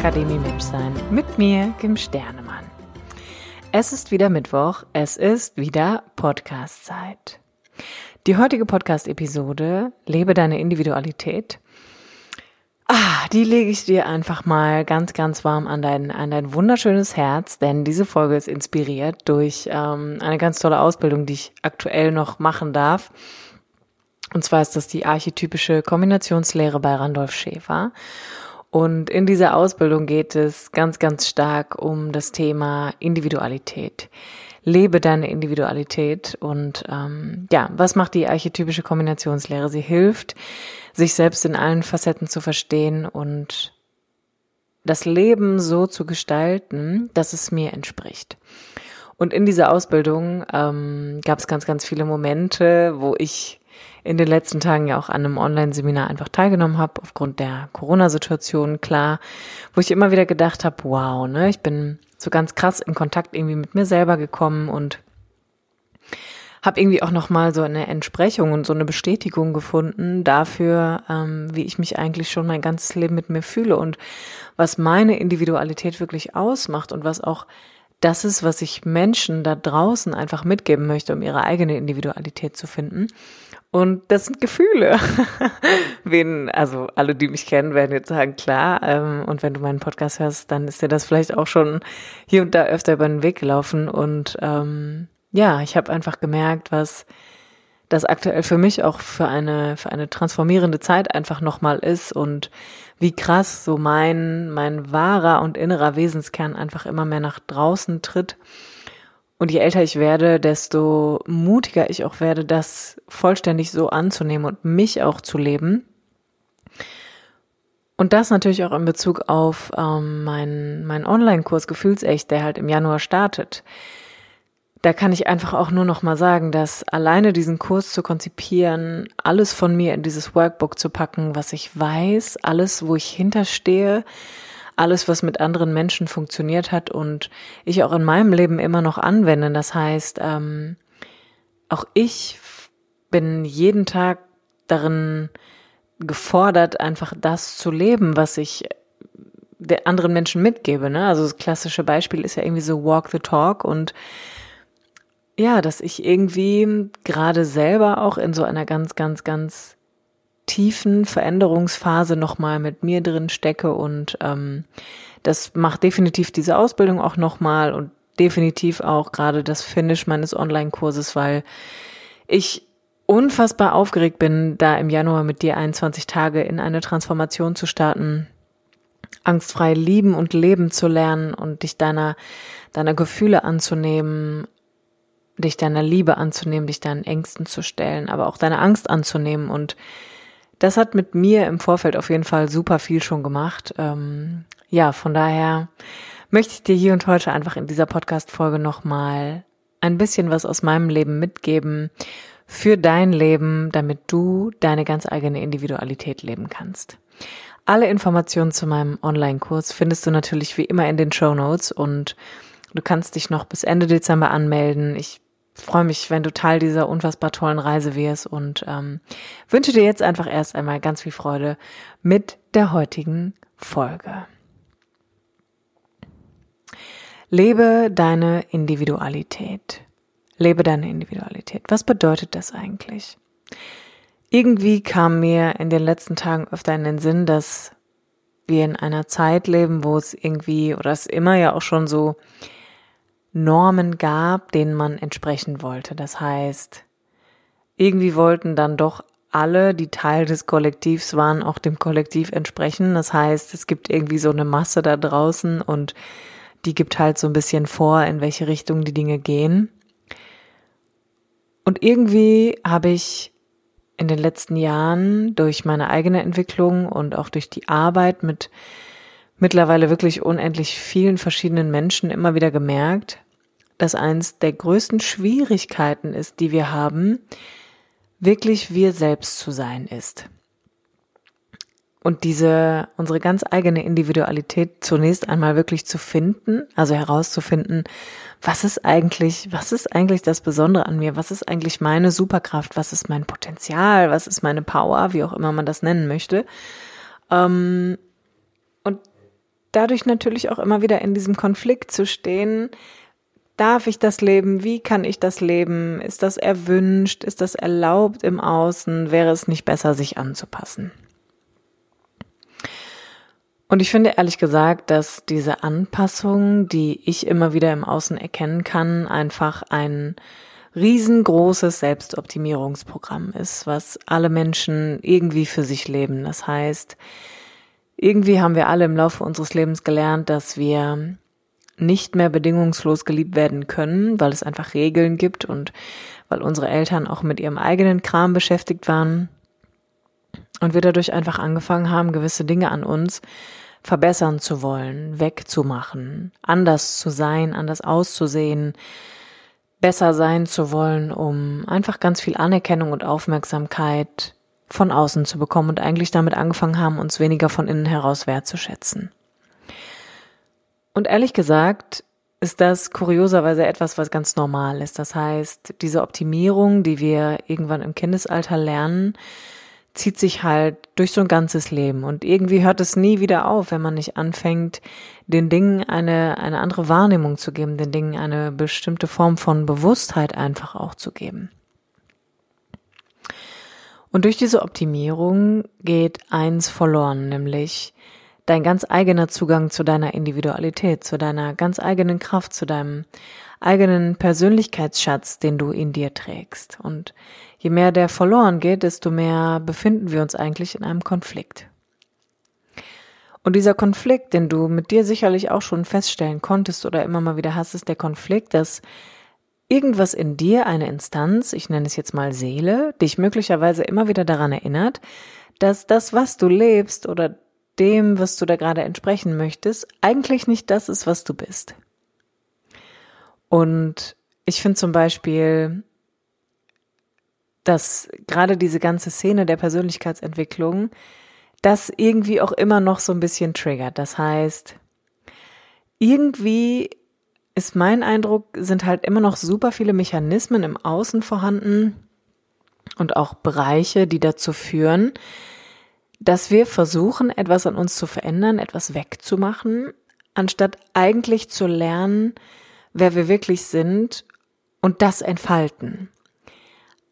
Akademie Menschsein mit mir, Kim Sternemann. Es ist wieder Mittwoch, es ist wieder Podcast-Zeit. Die heutige Podcast-Episode Lebe deine Individualität. Ah, die lege ich dir einfach mal ganz, ganz warm an dein, an dein wunderschönes Herz, denn diese Folge ist inspiriert durch ähm, eine ganz tolle Ausbildung, die ich aktuell noch machen darf und zwar ist das die archetypische Kombinationslehre bei Randolph Schäfer. Und in dieser Ausbildung geht es ganz, ganz stark um das Thema Individualität. Lebe deine Individualität und ähm, ja, was macht die archetypische Kombinationslehre? Sie hilft, sich selbst in allen Facetten zu verstehen und das Leben so zu gestalten, dass es mir entspricht. Und in dieser Ausbildung ähm, gab es ganz, ganz viele Momente, wo ich in den letzten Tagen ja auch an einem Online-Seminar einfach teilgenommen habe, aufgrund der Corona-Situation, klar, wo ich immer wieder gedacht habe, wow, ne, ich bin so ganz krass in Kontakt irgendwie mit mir selber gekommen und habe irgendwie auch nochmal so eine Entsprechung und so eine Bestätigung gefunden dafür, ähm, wie ich mich eigentlich schon mein ganzes Leben mit mir fühle und was meine Individualität wirklich ausmacht und was auch das ist, was ich Menschen da draußen einfach mitgeben möchte, um ihre eigene Individualität zu finden. Und das sind Gefühle. Wen, also alle, die mich kennen, werden jetzt sagen, klar. Ähm, und wenn du meinen Podcast hörst, dann ist dir das vielleicht auch schon hier und da öfter über den Weg gelaufen. Und ähm, ja, ich habe einfach gemerkt, was das aktuell für mich auch für eine für eine transformierende Zeit einfach nochmal ist und wie krass so mein mein wahrer und innerer Wesenskern einfach immer mehr nach draußen tritt und je älter ich werde, desto mutiger ich auch werde, das vollständig so anzunehmen und mich auch zu leben. Und das natürlich auch in Bezug auf ähm, meinen mein Online-Kurs Gefühlsecht, der halt im Januar startet. Da kann ich einfach auch nur noch mal sagen, dass alleine diesen Kurs zu konzipieren, alles von mir in dieses Workbook zu packen, was ich weiß, alles, wo ich hinterstehe, alles, was mit anderen Menschen funktioniert hat und ich auch in meinem Leben immer noch anwende. Das heißt, ähm, auch ich bin jeden Tag darin gefordert, einfach das zu leben, was ich der anderen Menschen mitgebe. Ne? Also das klassische Beispiel ist ja irgendwie so Walk the Talk und ja, dass ich irgendwie gerade selber auch in so einer ganz, ganz, ganz tiefen Veränderungsphase nochmal mit mir drin stecke und ähm, das macht definitiv diese Ausbildung auch nochmal und definitiv auch gerade das Finish meines Online-Kurses, weil ich unfassbar aufgeregt bin, da im Januar mit dir 21 Tage in eine Transformation zu starten, angstfrei lieben und leben zu lernen und dich deiner, deiner Gefühle anzunehmen, dich deiner Liebe anzunehmen, dich deinen Ängsten zu stellen, aber auch deine Angst anzunehmen und das hat mit mir im Vorfeld auf jeden Fall super viel schon gemacht. Ähm, ja, von daher möchte ich dir hier und heute einfach in dieser Podcast-Folge nochmal ein bisschen was aus meinem Leben mitgeben für dein Leben, damit du deine ganz eigene Individualität leben kannst. Alle Informationen zu meinem Online-Kurs findest du natürlich wie immer in den Show Notes und du kannst dich noch bis Ende Dezember anmelden. Ich freue mich, wenn du Teil dieser unfassbar tollen Reise wirst und ähm, wünsche dir jetzt einfach erst einmal ganz viel Freude mit der heutigen Folge. Lebe deine Individualität. Lebe deine Individualität. Was bedeutet das eigentlich? Irgendwie kam mir in den letzten Tagen öfter in den Sinn, dass wir in einer Zeit leben, wo es irgendwie, oder es immer ja auch schon so Normen gab, denen man entsprechen wollte. Das heißt, irgendwie wollten dann doch alle, die Teil des Kollektivs waren, auch dem Kollektiv entsprechen. Das heißt, es gibt irgendwie so eine Masse da draußen und die gibt halt so ein bisschen vor, in welche Richtung die Dinge gehen. Und irgendwie habe ich in den letzten Jahren durch meine eigene Entwicklung und auch durch die Arbeit mit mittlerweile wirklich unendlich vielen verschiedenen Menschen immer wieder gemerkt, dass eins der größten Schwierigkeiten ist, die wir haben, wirklich wir selbst zu sein ist. Und diese, unsere ganz eigene Individualität zunächst einmal wirklich zu finden, also herauszufinden, was ist eigentlich, was ist eigentlich das Besondere an mir? Was ist eigentlich meine Superkraft? Was ist mein Potenzial? Was ist meine Power? Wie auch immer man das nennen möchte. Ähm, dadurch natürlich auch immer wieder in diesem Konflikt zu stehen, Darf ich das leben? Wie kann ich das leben? Ist das erwünscht? Ist das erlaubt im Außen? Wäre es nicht besser, sich anzupassen? Und ich finde ehrlich gesagt, dass diese Anpassung, die ich immer wieder im Außen erkennen kann, einfach ein riesengroßes Selbstoptimierungsprogramm ist, was alle Menschen irgendwie für sich leben. Das heißt, irgendwie haben wir alle im Laufe unseres Lebens gelernt, dass wir nicht mehr bedingungslos geliebt werden können, weil es einfach Regeln gibt und weil unsere Eltern auch mit ihrem eigenen Kram beschäftigt waren. Und wir dadurch einfach angefangen haben, gewisse Dinge an uns verbessern zu wollen, wegzumachen, anders zu sein, anders auszusehen, besser sein zu wollen, um einfach ganz viel Anerkennung und Aufmerksamkeit von außen zu bekommen und eigentlich damit angefangen haben, uns weniger von innen heraus wertzuschätzen. Und ehrlich gesagt ist das kurioserweise etwas, was ganz normal ist. Das heißt, diese Optimierung, die wir irgendwann im Kindesalter lernen, zieht sich halt durch so ein ganzes Leben. Und irgendwie hört es nie wieder auf, wenn man nicht anfängt, den Dingen eine, eine andere Wahrnehmung zu geben, den Dingen eine bestimmte Form von Bewusstheit einfach auch zu geben. Und durch diese Optimierung geht eins verloren, nämlich dein ganz eigener Zugang zu deiner Individualität, zu deiner ganz eigenen Kraft, zu deinem eigenen Persönlichkeitsschatz, den du in dir trägst. Und je mehr der verloren geht, desto mehr befinden wir uns eigentlich in einem Konflikt. Und dieser Konflikt, den du mit dir sicherlich auch schon feststellen konntest oder immer mal wieder hast, ist der Konflikt, dass irgendwas in dir, eine Instanz, ich nenne es jetzt mal Seele, dich möglicherweise immer wieder daran erinnert, dass das, was du lebst oder dem, was du da gerade entsprechen möchtest, eigentlich nicht das ist, was du bist. Und ich finde zum Beispiel, dass gerade diese ganze Szene der Persönlichkeitsentwicklung das irgendwie auch immer noch so ein bisschen triggert. Das heißt, irgendwie ist mein Eindruck, sind halt immer noch super viele Mechanismen im Außen vorhanden und auch Bereiche, die dazu führen, dass wir versuchen, etwas an uns zu verändern, etwas wegzumachen, anstatt eigentlich zu lernen, wer wir wirklich sind und das entfalten.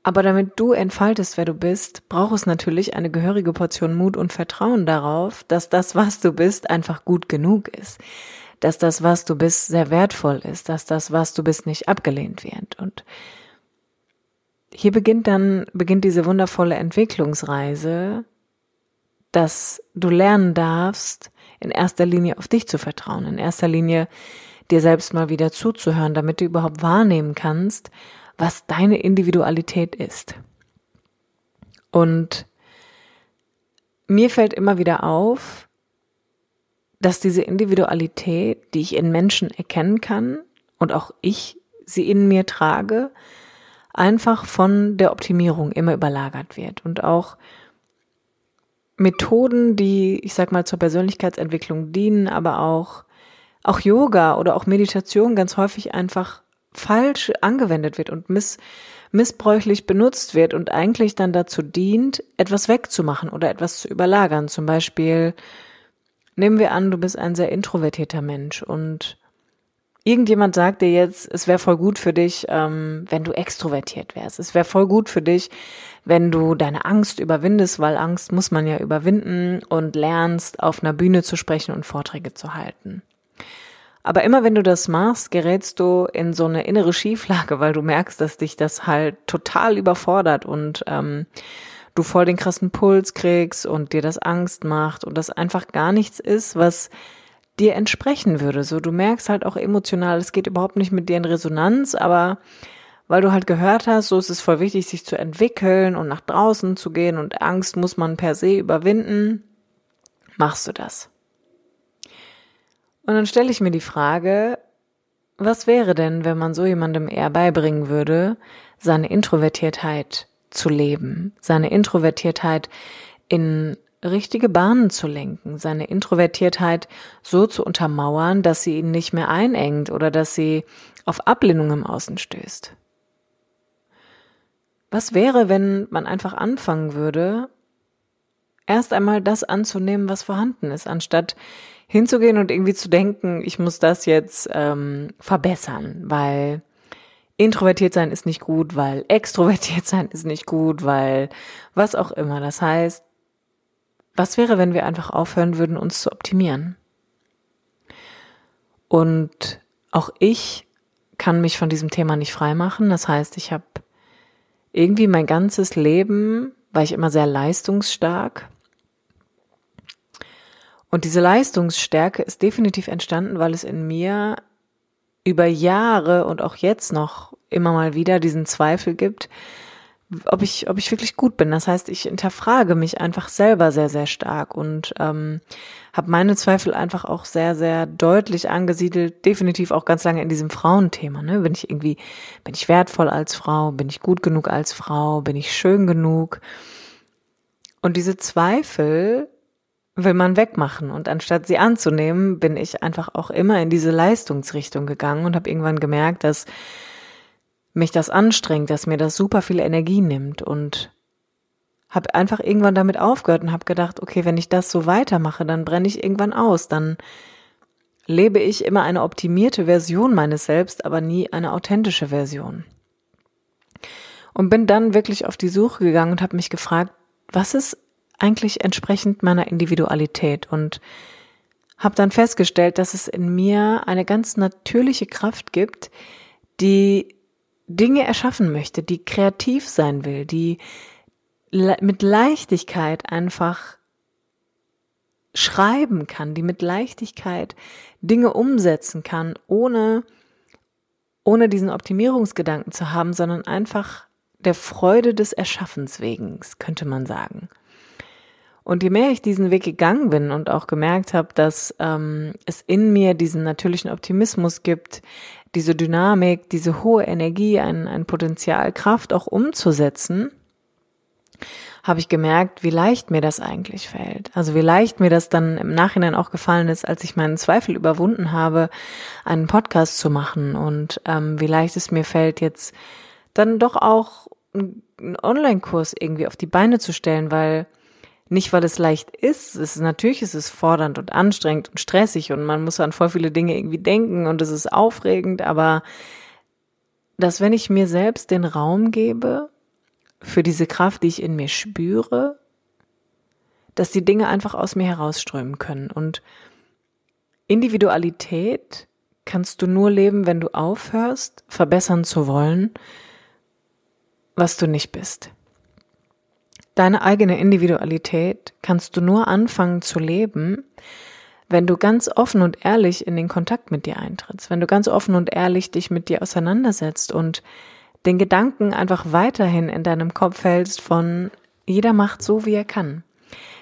Aber damit du entfaltest, wer du bist, braucht es natürlich eine gehörige Portion Mut und Vertrauen darauf, dass das, was du bist, einfach gut genug ist. Dass das, was du bist, sehr wertvoll ist. Dass das, was du bist, nicht abgelehnt wird. Und hier beginnt dann, beginnt diese wundervolle Entwicklungsreise, dass du lernen darfst, in erster Linie auf dich zu vertrauen, in erster Linie dir selbst mal wieder zuzuhören, damit du überhaupt wahrnehmen kannst, was deine Individualität ist. Und mir fällt immer wieder auf, dass diese Individualität, die ich in Menschen erkennen kann und auch ich sie in mir trage, einfach von der Optimierung immer überlagert wird und auch Methoden, die, ich sag mal, zur Persönlichkeitsentwicklung dienen, aber auch, auch Yoga oder auch Meditation ganz häufig einfach falsch angewendet wird und miss, missbräuchlich benutzt wird und eigentlich dann dazu dient, etwas wegzumachen oder etwas zu überlagern. Zum Beispiel, nehmen wir an, du bist ein sehr introvertierter Mensch und irgendjemand sagt dir jetzt, es wäre voll gut für dich, ähm, wenn du extrovertiert wärst. Es wäre voll gut für dich, wenn du deine Angst überwindest, weil Angst muss man ja überwinden und lernst, auf einer Bühne zu sprechen und Vorträge zu halten. Aber immer wenn du das machst, gerätst du in so eine innere Schieflage, weil du merkst, dass dich das halt total überfordert und ähm, du voll den krassen Puls kriegst und dir das Angst macht und das einfach gar nichts ist, was dir entsprechen würde. So, du merkst halt auch emotional, es geht überhaupt nicht mit dir in Resonanz, aber weil du halt gehört hast, so ist es voll wichtig, sich zu entwickeln und nach draußen zu gehen und Angst muss man per se überwinden, machst du das. Und dann stelle ich mir die Frage, was wäre denn, wenn man so jemandem eher beibringen würde, seine Introvertiertheit zu leben, seine Introvertiertheit in richtige Bahnen zu lenken, seine Introvertiertheit so zu untermauern, dass sie ihn nicht mehr einengt oder dass sie auf Ablehnung im Außen stößt. Was wäre, wenn man einfach anfangen würde, erst einmal das anzunehmen, was vorhanden ist, anstatt hinzugehen und irgendwie zu denken, ich muss das jetzt ähm, verbessern, weil introvertiert sein ist nicht gut, weil extrovertiert sein ist nicht gut, weil was auch immer. Das heißt, was wäre, wenn wir einfach aufhören würden, uns zu optimieren? Und auch ich kann mich von diesem Thema nicht freimachen. Das heißt, ich habe irgendwie mein ganzes Leben, war ich immer sehr leistungsstark. Und diese Leistungsstärke ist definitiv entstanden, weil es in mir über Jahre und auch jetzt noch immer mal wieder diesen Zweifel gibt, ob ich, ob ich wirklich gut bin. Das heißt, ich hinterfrage mich einfach selber sehr, sehr stark und ähm, habe meine Zweifel einfach auch sehr, sehr deutlich angesiedelt, definitiv auch ganz lange in diesem Frauenthema. Ne? Bin ich irgendwie, bin ich wertvoll als Frau, bin ich gut genug als Frau, bin ich schön genug? Und diese Zweifel will man wegmachen. Und anstatt sie anzunehmen, bin ich einfach auch immer in diese Leistungsrichtung gegangen und habe irgendwann gemerkt, dass mich das anstrengt, dass mir das super viel Energie nimmt und habe einfach irgendwann damit aufgehört und habe gedacht, okay, wenn ich das so weitermache, dann brenne ich irgendwann aus, dann lebe ich immer eine optimierte Version meines Selbst, aber nie eine authentische Version. Und bin dann wirklich auf die Suche gegangen und habe mich gefragt, was ist eigentlich entsprechend meiner Individualität und habe dann festgestellt, dass es in mir eine ganz natürliche Kraft gibt, die Dinge erschaffen möchte, die kreativ sein will, die mit Leichtigkeit einfach schreiben kann, die mit Leichtigkeit Dinge umsetzen kann, ohne, ohne diesen Optimierungsgedanken zu haben, sondern einfach der Freude des Erschaffens wegen, könnte man sagen. Und je mehr ich diesen Weg gegangen bin und auch gemerkt habe, dass ähm, es in mir diesen natürlichen Optimismus gibt, diese Dynamik, diese hohe Energie, ein, ein Potenzial, Kraft auch umzusetzen, habe ich gemerkt, wie leicht mir das eigentlich fällt. Also wie leicht mir das dann im Nachhinein auch gefallen ist, als ich meinen Zweifel überwunden habe, einen Podcast zu machen und ähm, wie leicht es mir fällt, jetzt dann doch auch einen Online-Kurs irgendwie auf die Beine zu stellen, weil nicht, weil es leicht ist. Es ist natürlich ist es fordernd und anstrengend und stressig und man muss an voll viele Dinge irgendwie denken und es ist aufregend, aber dass wenn ich mir selbst den Raum gebe für diese Kraft, die ich in mir spüre, dass die Dinge einfach aus mir herausströmen können und Individualität kannst du nur leben, wenn du aufhörst, verbessern zu wollen, was du nicht bist. Deine eigene Individualität kannst du nur anfangen zu leben, wenn du ganz offen und ehrlich in den Kontakt mit dir eintrittst, wenn du ganz offen und ehrlich dich mit dir auseinandersetzt und den Gedanken einfach weiterhin in deinem Kopf hältst von jeder macht so, wie er kann.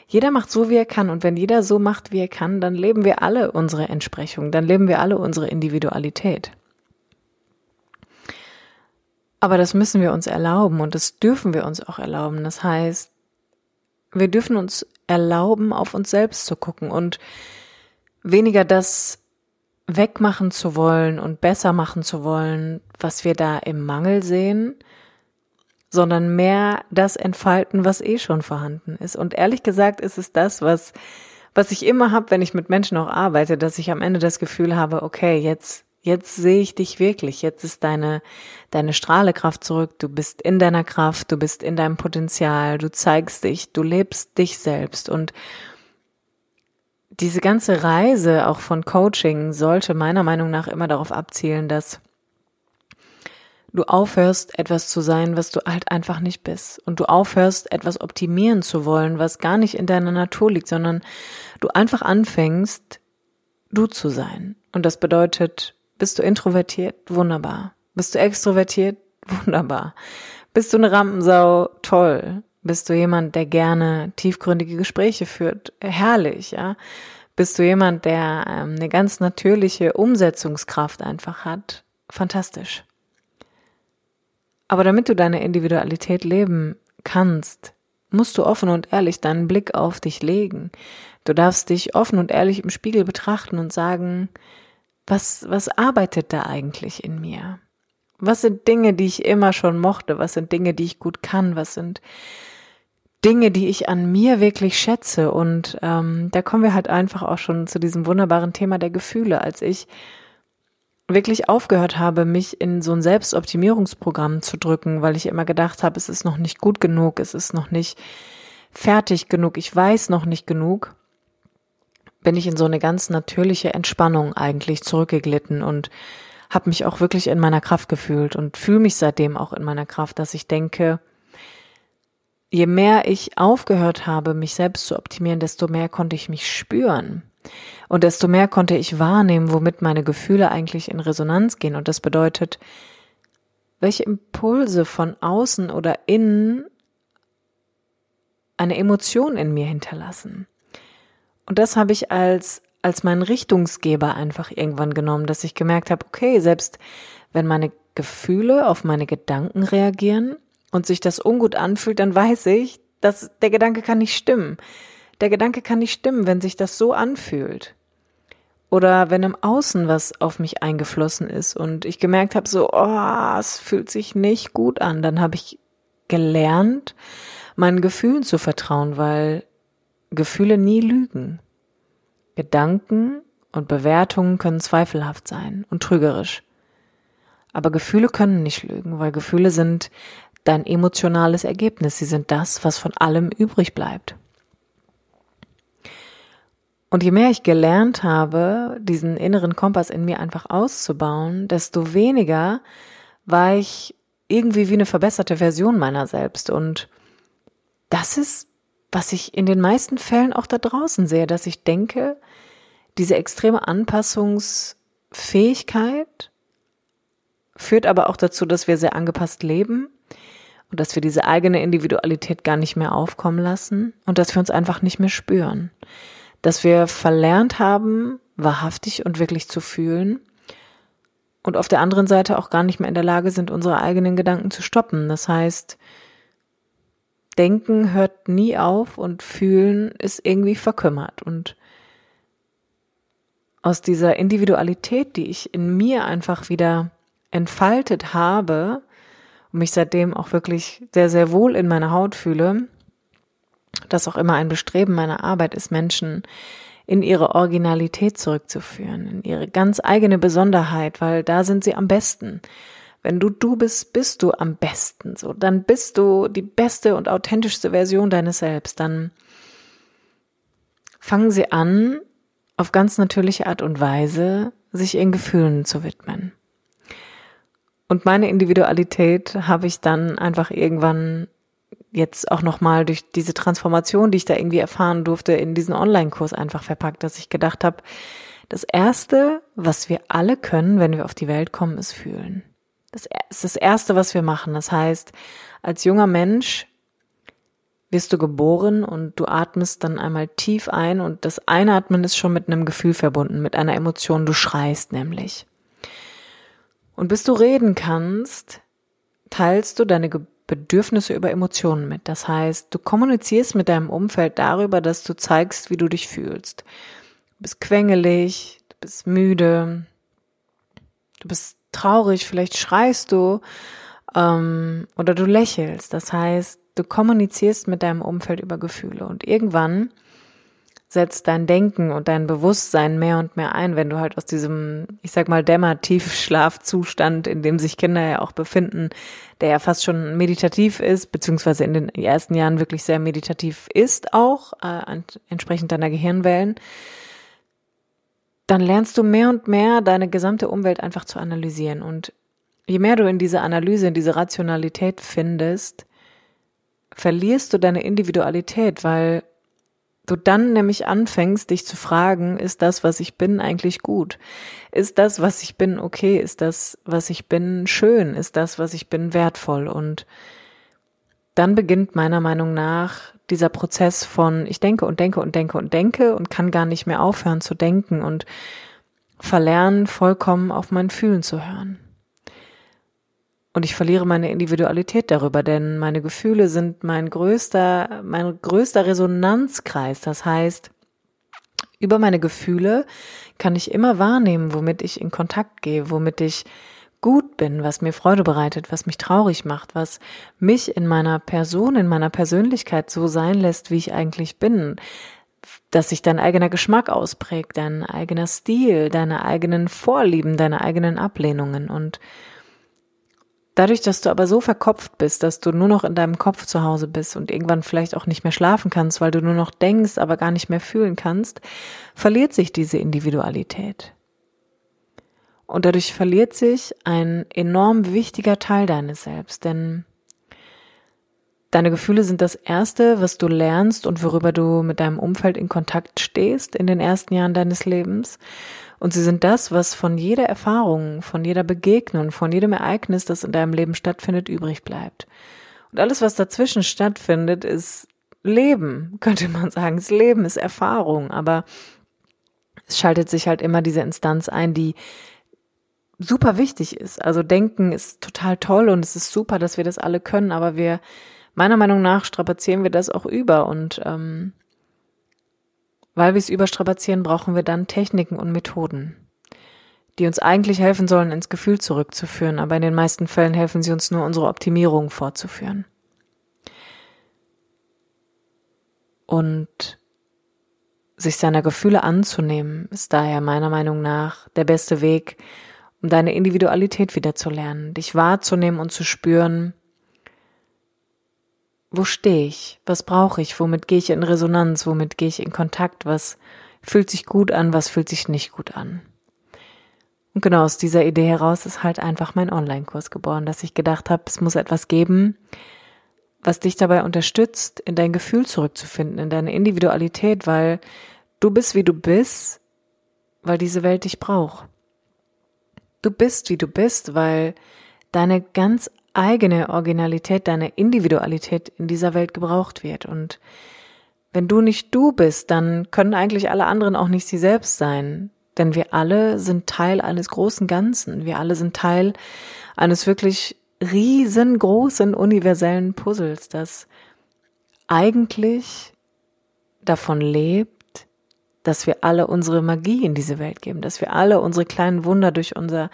Jeder macht so, wie er kann. Und wenn jeder so macht, wie er kann, dann leben wir alle unsere Entsprechung, dann leben wir alle unsere Individualität. Aber das müssen wir uns erlauben und das dürfen wir uns auch erlauben. Das heißt, wir dürfen uns erlauben, auf uns selbst zu gucken und weniger das wegmachen zu wollen und besser machen zu wollen, was wir da im Mangel sehen, sondern mehr das entfalten, was eh schon vorhanden ist. Und ehrlich gesagt ist es das, was, was ich immer habe, wenn ich mit Menschen auch arbeite, dass ich am Ende das Gefühl habe, okay, jetzt Jetzt sehe ich dich wirklich. Jetzt ist deine, deine Strahlekraft zurück. Du bist in deiner Kraft. Du bist in deinem Potenzial. Du zeigst dich. Du lebst dich selbst. Und diese ganze Reise auch von Coaching sollte meiner Meinung nach immer darauf abzielen, dass du aufhörst, etwas zu sein, was du halt einfach nicht bist. Und du aufhörst, etwas optimieren zu wollen, was gar nicht in deiner Natur liegt, sondern du einfach anfängst, du zu sein. Und das bedeutet, bist du introvertiert? Wunderbar. Bist du extrovertiert? Wunderbar. Bist du eine Rampensau? Toll. Bist du jemand, der gerne tiefgründige Gespräche führt? Herrlich, ja. Bist du jemand, der ähm, eine ganz natürliche Umsetzungskraft einfach hat? Fantastisch. Aber damit du deine Individualität leben kannst, musst du offen und ehrlich deinen Blick auf dich legen. Du darfst dich offen und ehrlich im Spiegel betrachten und sagen, was, was arbeitet da eigentlich in mir? Was sind Dinge, die ich immer schon mochte? Was sind Dinge, die ich gut kann? Was sind Dinge, die ich an mir wirklich schätze? Und ähm, da kommen wir halt einfach auch schon zu diesem wunderbaren Thema der Gefühle. Als ich wirklich aufgehört habe, mich in so ein Selbstoptimierungsprogramm zu drücken, weil ich immer gedacht habe, es ist noch nicht gut genug, es ist noch nicht fertig genug, ich weiß noch nicht genug, bin ich in so eine ganz natürliche Entspannung eigentlich zurückgeglitten und habe mich auch wirklich in meiner Kraft gefühlt und fühle mich seitdem auch in meiner Kraft, dass ich denke, je mehr ich aufgehört habe, mich selbst zu optimieren, desto mehr konnte ich mich spüren. Und desto mehr konnte ich wahrnehmen, womit meine Gefühle eigentlich in Resonanz gehen. Und das bedeutet, welche Impulse von außen oder innen eine Emotion in mir hinterlassen. Und das habe ich als, als meinen Richtungsgeber einfach irgendwann genommen, dass ich gemerkt habe, okay, selbst wenn meine Gefühle auf meine Gedanken reagieren und sich das ungut anfühlt, dann weiß ich, dass der Gedanke kann nicht stimmen. Der Gedanke kann nicht stimmen, wenn sich das so anfühlt. Oder wenn im Außen was auf mich eingeflossen ist und ich gemerkt habe, so, oh, es fühlt sich nicht gut an, dann habe ich gelernt, meinen Gefühlen zu vertrauen, weil Gefühle nie lügen. Gedanken und Bewertungen können zweifelhaft sein und trügerisch. Aber Gefühle können nicht lügen, weil Gefühle sind dein emotionales Ergebnis. Sie sind das, was von allem übrig bleibt. Und je mehr ich gelernt habe, diesen inneren Kompass in mir einfach auszubauen, desto weniger war ich irgendwie wie eine verbesserte Version meiner selbst. Und das ist, was ich in den meisten Fällen auch da draußen sehe, dass ich denke, diese extreme Anpassungsfähigkeit führt aber auch dazu, dass wir sehr angepasst leben und dass wir diese eigene Individualität gar nicht mehr aufkommen lassen und dass wir uns einfach nicht mehr spüren dass wir verlernt haben, wahrhaftig und wirklich zu fühlen und auf der anderen Seite auch gar nicht mehr in der Lage sind, unsere eigenen Gedanken zu stoppen. Das heißt, Denken hört nie auf und Fühlen ist irgendwie verkümmert. Und aus dieser Individualität, die ich in mir einfach wieder entfaltet habe und mich seitdem auch wirklich sehr, sehr wohl in meiner Haut fühle, das auch immer ein Bestreben meiner Arbeit ist, Menschen in ihre Originalität zurückzuführen, in ihre ganz eigene Besonderheit, weil da sind sie am besten. Wenn du du bist, bist du am besten, so. Dann bist du die beste und authentischste Version deines Selbst. Dann fangen sie an, auf ganz natürliche Art und Weise sich ihren Gefühlen zu widmen. Und meine Individualität habe ich dann einfach irgendwann jetzt auch nochmal durch diese Transformation, die ich da irgendwie erfahren durfte, in diesen Online-Kurs einfach verpackt, dass ich gedacht habe, das Erste, was wir alle können, wenn wir auf die Welt kommen, ist fühlen. Das ist das Erste, was wir machen. Das heißt, als junger Mensch wirst du geboren und du atmest dann einmal tief ein und das Einatmen ist schon mit einem Gefühl verbunden, mit einer Emotion. Du schreist nämlich. Und bis du reden kannst, teilst du deine Bedürfnisse über Emotionen mit. Das heißt, du kommunizierst mit deinem Umfeld darüber, dass du zeigst, wie du dich fühlst. Du bist quengelig, du bist müde, du bist traurig, vielleicht schreist du ähm, oder du lächelst. Das heißt, du kommunizierst mit deinem Umfeld über Gefühle und irgendwann setzt dein Denken und dein Bewusstsein mehr und mehr ein, wenn du halt aus diesem, ich sag mal, Dämmer-Tiefschlafzustand, in dem sich Kinder ja auch befinden, der ja fast schon meditativ ist, beziehungsweise in den ersten Jahren wirklich sehr meditativ ist auch, äh, entsprechend deiner Gehirnwellen, dann lernst du mehr und mehr deine gesamte Umwelt einfach zu analysieren. Und je mehr du in diese Analyse, in diese Rationalität findest, verlierst du deine Individualität, weil du dann nämlich anfängst, dich zu fragen, ist das, was ich bin, eigentlich gut? Ist das, was ich bin, okay? Ist das, was ich bin, schön? Ist das, was ich bin, wertvoll? Und dann beginnt meiner Meinung nach dieser Prozess von ich denke und denke und denke und denke und kann gar nicht mehr aufhören zu denken und verlernen vollkommen auf mein Fühlen zu hören. Und ich verliere meine Individualität darüber, denn meine Gefühle sind mein größter, mein größter Resonanzkreis. Das heißt, über meine Gefühle kann ich immer wahrnehmen, womit ich in Kontakt gehe, womit ich gut bin, was mir Freude bereitet, was mich traurig macht, was mich in meiner Person, in meiner Persönlichkeit so sein lässt, wie ich eigentlich bin, dass sich dein eigener Geschmack ausprägt, dein eigener Stil, deine eigenen Vorlieben, deine eigenen Ablehnungen und Dadurch, dass du aber so verkopft bist, dass du nur noch in deinem Kopf zu Hause bist und irgendwann vielleicht auch nicht mehr schlafen kannst, weil du nur noch denkst, aber gar nicht mehr fühlen kannst, verliert sich diese Individualität. Und dadurch verliert sich ein enorm wichtiger Teil deines Selbst, denn deine Gefühle sind das Erste, was du lernst und worüber du mit deinem Umfeld in Kontakt stehst in den ersten Jahren deines Lebens. Und sie sind das, was von jeder Erfahrung, von jeder Begegnung, von jedem Ereignis, das in deinem Leben stattfindet, übrig bleibt. Und alles, was dazwischen stattfindet, ist Leben, könnte man sagen. Das Leben ist Erfahrung, aber es schaltet sich halt immer diese Instanz ein, die super wichtig ist. Also Denken ist total toll und es ist super, dass wir das alle können, aber wir, meiner Meinung nach, strapazieren wir das auch über und ähm, weil wir es überstrapazieren, brauchen wir dann Techniken und Methoden, die uns eigentlich helfen sollen, ins Gefühl zurückzuführen, aber in den meisten Fällen helfen sie uns nur, unsere Optimierung fortzuführen. Und sich seiner Gefühle anzunehmen, ist daher meiner Meinung nach der beste Weg, um deine Individualität wieder zu lernen, dich wahrzunehmen und zu spüren, wo stehe ich? Was brauche ich? Womit gehe ich in Resonanz? Womit gehe ich in Kontakt? Was fühlt sich gut an? Was fühlt sich nicht gut an? Und genau aus dieser Idee heraus ist halt einfach mein Online-Kurs geboren, dass ich gedacht habe, es muss etwas geben, was dich dabei unterstützt, in dein Gefühl zurückzufinden, in deine Individualität, weil du bist, wie du bist, weil diese Welt dich braucht. Du bist, wie du bist, weil deine ganz eigene Originalität, deine Individualität in dieser Welt gebraucht wird. Und wenn du nicht du bist, dann können eigentlich alle anderen auch nicht sie selbst sein. Denn wir alle sind Teil eines großen Ganzen. Wir alle sind Teil eines wirklich riesengroßen universellen Puzzles, das eigentlich davon lebt, dass wir alle unsere Magie in diese Welt geben, dass wir alle unsere kleinen Wunder durch unser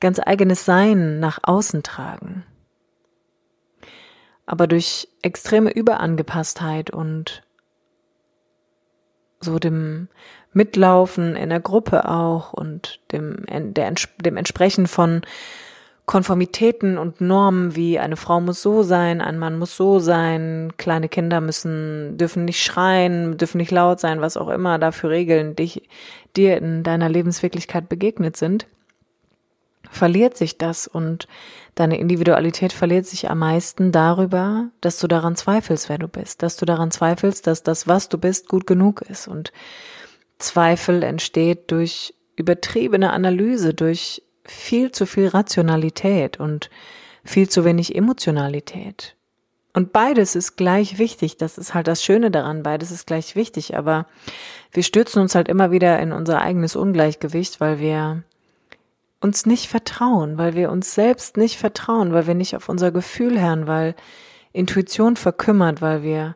ganz eigenes Sein nach außen tragen. Aber durch extreme Überangepasstheit und so dem Mitlaufen in der Gruppe auch und dem, der, dem Entsprechen von Konformitäten und Normen wie eine Frau muss so sein, ein Mann muss so sein, kleine Kinder müssen, dürfen nicht schreien, dürfen nicht laut sein, was auch immer dafür Regeln dich, dir in deiner Lebenswirklichkeit begegnet sind verliert sich das und deine Individualität verliert sich am meisten darüber, dass du daran zweifelst, wer du bist, dass du daran zweifelst, dass das, was du bist, gut genug ist. Und Zweifel entsteht durch übertriebene Analyse, durch viel zu viel Rationalität und viel zu wenig Emotionalität. Und beides ist gleich wichtig. Das ist halt das Schöne daran. Beides ist gleich wichtig. Aber wir stürzen uns halt immer wieder in unser eigenes Ungleichgewicht, weil wir uns nicht vertrauen, weil wir uns selbst nicht vertrauen, weil wir nicht auf unser Gefühl hören, weil Intuition verkümmert, weil wir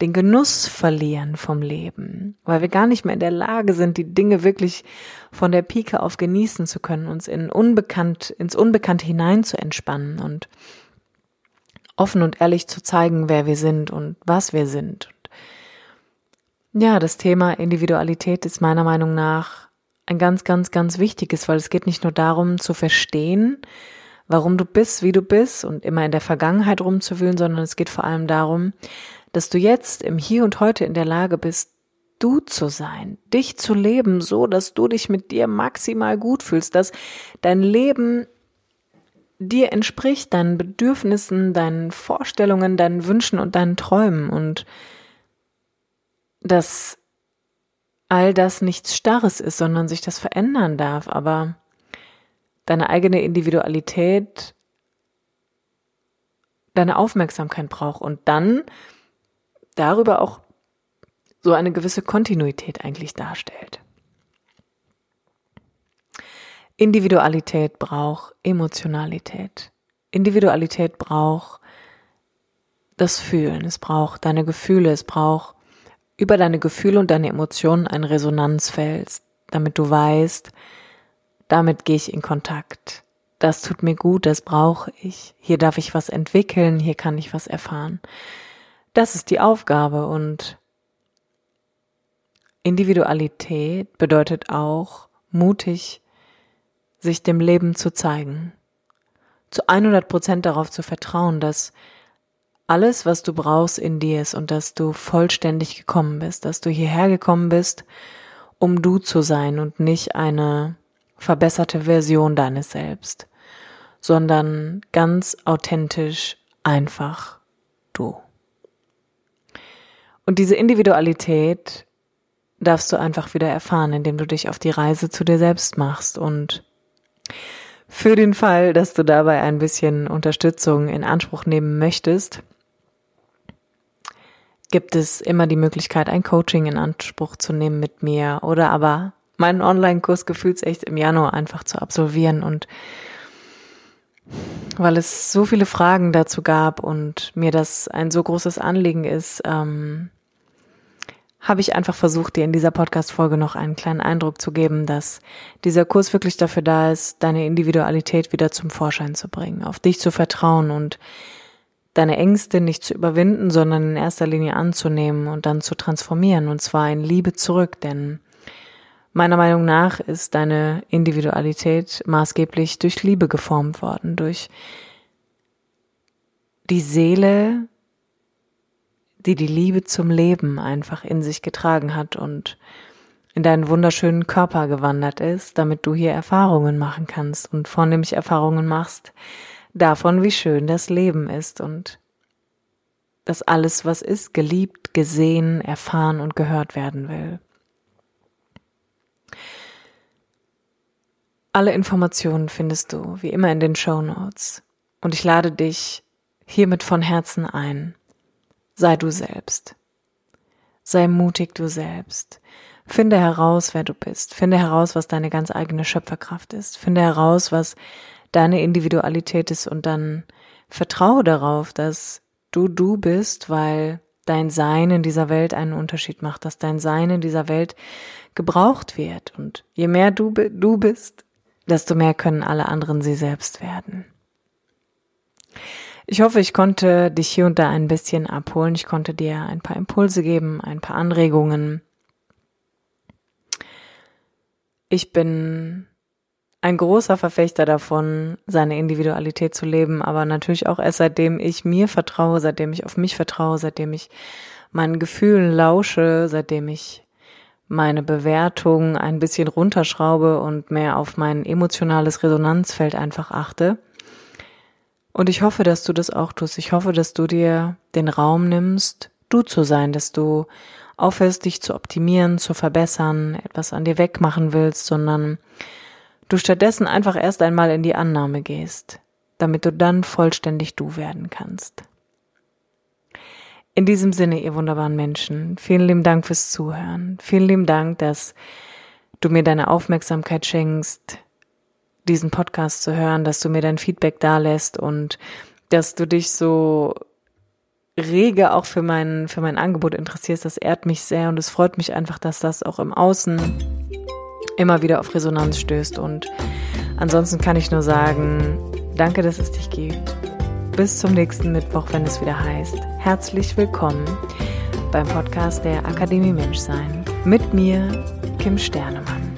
den Genuss verlieren vom Leben, weil wir gar nicht mehr in der Lage sind, die Dinge wirklich von der Pike auf genießen zu können, uns in Unbekannt, ins Unbekannte hinein zu entspannen und offen und ehrlich zu zeigen, wer wir sind und was wir sind. Ja, das Thema Individualität ist meiner Meinung nach ein ganz, ganz, ganz wichtiges, weil es geht nicht nur darum zu verstehen, warum du bist, wie du bist und immer in der Vergangenheit rumzuwühlen, sondern es geht vor allem darum, dass du jetzt im Hier und Heute in der Lage bist, du zu sein, dich zu leben, so dass du dich mit dir maximal gut fühlst, dass dein Leben dir entspricht, deinen Bedürfnissen, deinen Vorstellungen, deinen Wünschen und deinen Träumen und dass all das nichts Starres ist, sondern sich das verändern darf, aber deine eigene Individualität deine Aufmerksamkeit braucht. Und dann darüber auch so eine gewisse Kontinuität eigentlich darstellt. Individualität braucht Emotionalität. Individualität braucht das Fühlen, es braucht deine Gefühle, es braucht über deine Gefühle und deine Emotionen ein Resonanzfeld, damit du weißt, damit gehe ich in Kontakt. Das tut mir gut, das brauche ich. Hier darf ich was entwickeln, hier kann ich was erfahren. Das ist die Aufgabe und Individualität bedeutet auch mutig, sich dem Leben zu zeigen. Zu 100 Prozent darauf zu vertrauen, dass alles, was du brauchst in dir ist und dass du vollständig gekommen bist, dass du hierher gekommen bist, um du zu sein und nicht eine verbesserte Version deines Selbst, sondern ganz authentisch einfach du. Und diese Individualität darfst du einfach wieder erfahren, indem du dich auf die Reise zu dir selbst machst und für den Fall, dass du dabei ein bisschen Unterstützung in Anspruch nehmen möchtest, gibt es immer die Möglichkeit, ein Coaching in Anspruch zu nehmen mit mir oder aber meinen Online-Kurs Gefühlsecht im Januar einfach zu absolvieren und weil es so viele Fragen dazu gab und mir das ein so großes Anliegen ist, ähm, habe ich einfach versucht, dir in dieser Podcast-Folge noch einen kleinen Eindruck zu geben, dass dieser Kurs wirklich dafür da ist, deine Individualität wieder zum Vorschein zu bringen, auf dich zu vertrauen und deine Ängste nicht zu überwinden, sondern in erster Linie anzunehmen und dann zu transformieren, und zwar in Liebe zurück, denn meiner Meinung nach ist deine Individualität maßgeblich durch Liebe geformt worden, durch die Seele, die die Liebe zum Leben einfach in sich getragen hat und in deinen wunderschönen Körper gewandert ist, damit du hier Erfahrungen machen kannst und vornehmlich Erfahrungen machst davon, wie schön das Leben ist und dass alles, was ist, geliebt, gesehen, erfahren und gehört werden will. Alle Informationen findest du wie immer in den Show Notes und ich lade dich hiermit von Herzen ein, Sei du selbst. Sei mutig du selbst. Finde heraus, wer du bist. Finde heraus, was deine ganz eigene Schöpferkraft ist. Finde heraus, was deine Individualität ist und dann vertraue darauf, dass du du bist, weil dein Sein in dieser Welt einen Unterschied macht, dass dein Sein in dieser Welt gebraucht wird. Und je mehr du, du bist, desto mehr können alle anderen sie selbst werden. Ich hoffe, ich konnte dich hier und da ein bisschen abholen. Ich konnte dir ein paar Impulse geben, ein paar Anregungen. Ich bin ein großer Verfechter davon, seine Individualität zu leben, aber natürlich auch erst seitdem ich mir vertraue, seitdem ich auf mich vertraue, seitdem ich meinen Gefühlen lausche, seitdem ich meine Bewertung ein bisschen runterschraube und mehr auf mein emotionales Resonanzfeld einfach achte. Und ich hoffe, dass du das auch tust. Ich hoffe, dass du dir den Raum nimmst, du zu sein, dass du aufhörst, dich zu optimieren, zu verbessern, etwas an dir wegmachen willst, sondern du stattdessen einfach erst einmal in die Annahme gehst, damit du dann vollständig du werden kannst. In diesem Sinne, ihr wunderbaren Menschen, vielen lieben Dank fürs Zuhören. Vielen lieben Dank, dass du mir deine Aufmerksamkeit schenkst, diesen Podcast zu hören, dass du mir dein Feedback dalässt und dass du dich so rege auch für mein, für mein Angebot interessierst. Das ehrt mich sehr und es freut mich einfach, dass das auch im Außen immer wieder auf Resonanz stößt. Und ansonsten kann ich nur sagen, danke, dass es dich gibt. Bis zum nächsten Mittwoch, wenn es wieder heißt. Herzlich willkommen beim Podcast der Akademie Menschsein. Mit mir, Kim Sternemann.